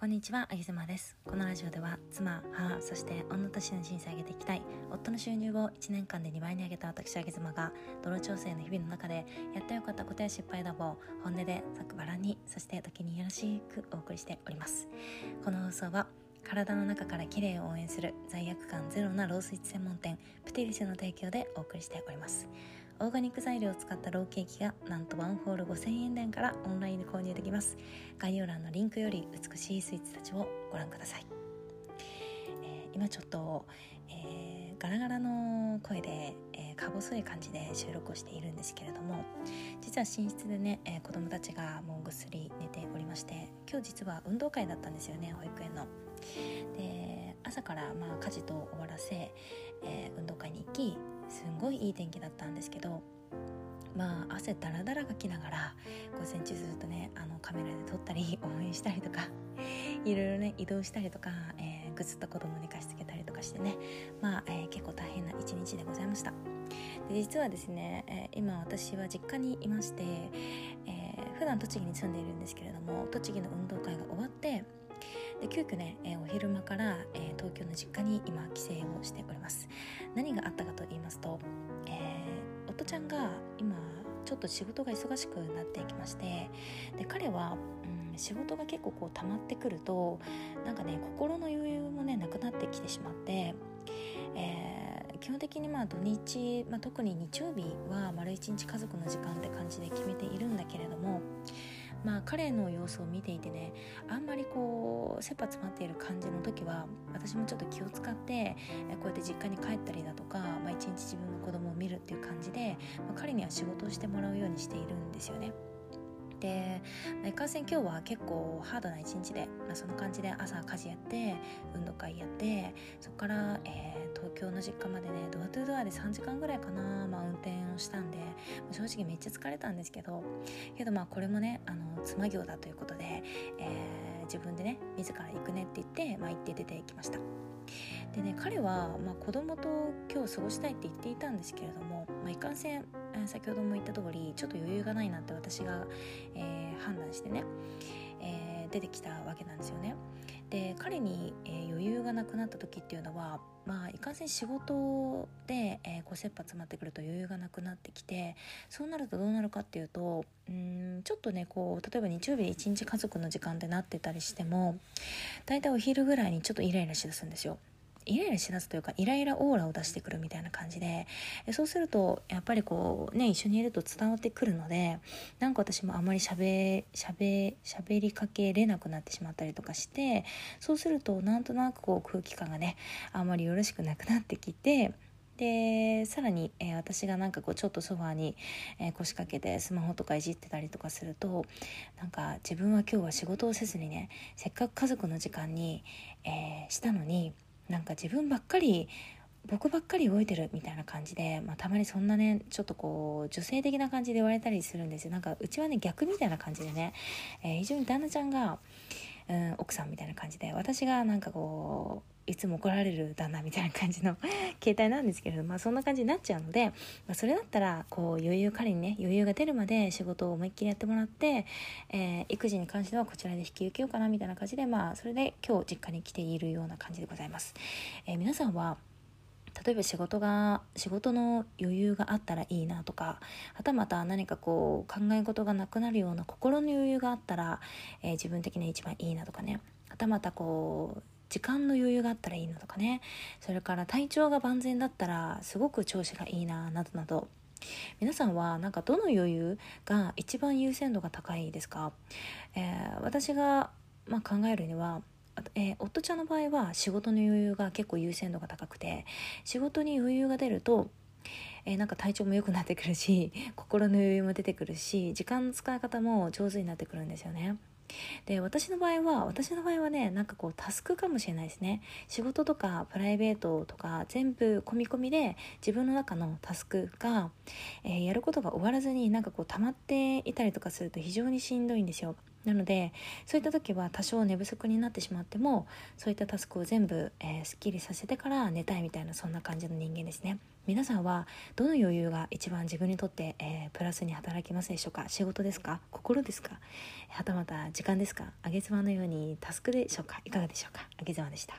こんにちは、あげずまです。このラジオでは妻、母、そして女としての人生を上げていきたい夫の収入を1年間で2倍に上げた私あげずまが泥調整の日々の中でやってよかったことや失敗などを本音でざくばらんにそして時によろしくお送りしております。この放送は体の中から綺麗を応援する罪悪感ゼロなロースイーツ専門店プティリスの提供でお送りしておりますオーガニック材料を使ったローケーキがなんとワンホール5000円台からオンラインで購入できます概要欄のリンクより美しいスイーツたちをご覧ください、えー今ちょっと、えーガラガラの声で、えーか細い感じで収録をしているんですけれども実は寝室でね、えー子供たちがもうぐっすり寝ておりまして今日実は運動会だったんですよね保育園の。で朝からまあ家事と終わらせ、えー運動会に行きすんごいいい天気だったんですけどまあ汗だらだらかきながら午前中ずっとねあのカメラで撮ったり 応援したりとかいろいろね移動したりとか、えーぐずっと子供寝かしつけたりとかしてねまあ、えー結構大変な一日でございました。で実はですね、えー今私は実家にいまして、えー普段栃木に住んでいるんですけれども栃木の運動会が終わってで急遽ね、えーお昼間から、えー東京の実家に今帰省をしております。何があったかと言いますと、えー夫ちゃんが今ちょっと仕事が忙しくなってきましてで彼は、うん、仕事が結構こう溜まってくるとなんかね心の余裕もねなくなってきてしまって、えー基本的にまあ土日、まあ、特に日曜日は丸一日家族の時間って感じで決めているんだけれどもまあ彼の様子を見ていてねあんまりこう切羽詰まっている感じの時は私もちょっと気を使ってこうやって実家に帰ったりだとか、まあ、一日自分の子供を見るっていう感じで、まあ彼には仕事をしてもらうようにしているんですよね。でいかんせん今日は結構ハードな一日で、まあ、その感じで朝家事やって運動会やってそこから、えー東京の実家までねドアトゥドアで3時間ぐらいかな、まあ、運転をしたんで、正直めっちゃ疲れたんですけどけどまあこれもねあの妻業だということで、えー自分でね自ら行くねって言って、まあ、行って出て行きました。でね彼は、まあ、子供と今日過ごしたいって言っていたんですけれども、まあ、いかんせん、先ほども言った通りちょっと余裕がないなって私が、えー判断してね、えー出てきたわけなんですよね。で彼に、えー余裕がなくなった時っていうのはまあいかんせん仕事で、えーこう切羽詰まってくると余裕がなくなってきてそうなるとどうなるかっていうとうんちょっとねこう例えば日曜日で一日家族の時間でなってたりしても大体お昼ぐらいにちょっとイライラしだすんですよ。イライラしだすというかイライラオーラを出してくるみたいな感じでそうするとやっぱりこうね一緒にいると伝わってくるのでなんか私もあまりしゃべしゃべしゃべりかけれなくなってしまったりとかしてそうするとなんとなくこう空気感がねあんまりよろしくなくなってきてでさらに、えー私がなんかこうちょっとソファーに、えー腰掛けてスマホとかいじってたりとかするとなんか自分は今日は仕事をせずにねせっかく家族の時間に、えーしたのになんか自分ばっかり僕ばっかり動いてるみたいな感じで、まあ、たまにそんなねちょっとこう女性的な感じで言われたりするんですよ。なんかうちはね逆みたいな感じでね、えー非常に旦那ちゃんが、うん、奥さんみたいな感じで私がなんかこういつも怒られる旦那みたいな感じの 携帯なんですけれどまあそんな感じになっちゃうので、まあ、それだったらこう余裕彼にね余裕が出るまで仕事を思いっきりやってもらって、えー育児に関してはこちらで引き受けようかなみたいな感じでまあそれで今日実家に来ているような感じでございます。えー皆さんは例えば仕事が仕事の余裕があったらいいなとかはたまた何かこう考え事がなくなるような心の余裕があったら、えー自分的に一番いいなとかね。はたまたこう時間の余裕があったらいいなとかね。それから体調が万全だったらすごく調子がいいななどなど。皆さんはなんかどの余裕が一番優先度が高いですか、えー私が、まあ、考えるにはえー夫ちゃんの場合は仕事の余裕が結構優先度が高くて仕事に余裕が出ると、えーなんか体調も良くなってくるし 心の余裕も出てくるし時間の使い方も上手になってくるんですよね。で私の場合は私の場合はねなんかこうタスクかもしれないですね仕事とかプライベートとか全部込み込みで自分の中のタスクが、えーやることが終わらずになんかこう溜まっていたりとかすると非常にしんどいんですよなのでそういった時は多少寝不足になってしまってもそういったタスクを全部、えー、すっきりさせてから寝たいみたいなそんな感じの人間ですね。皆さんはどの余裕が一番自分にとって、えー、プラスに働きますでしょうか？仕事ですか？心ですか？はたまた時間ですか？あげ妻のようにタスクでしょうか？いかがでしょうか？あげ妻でした。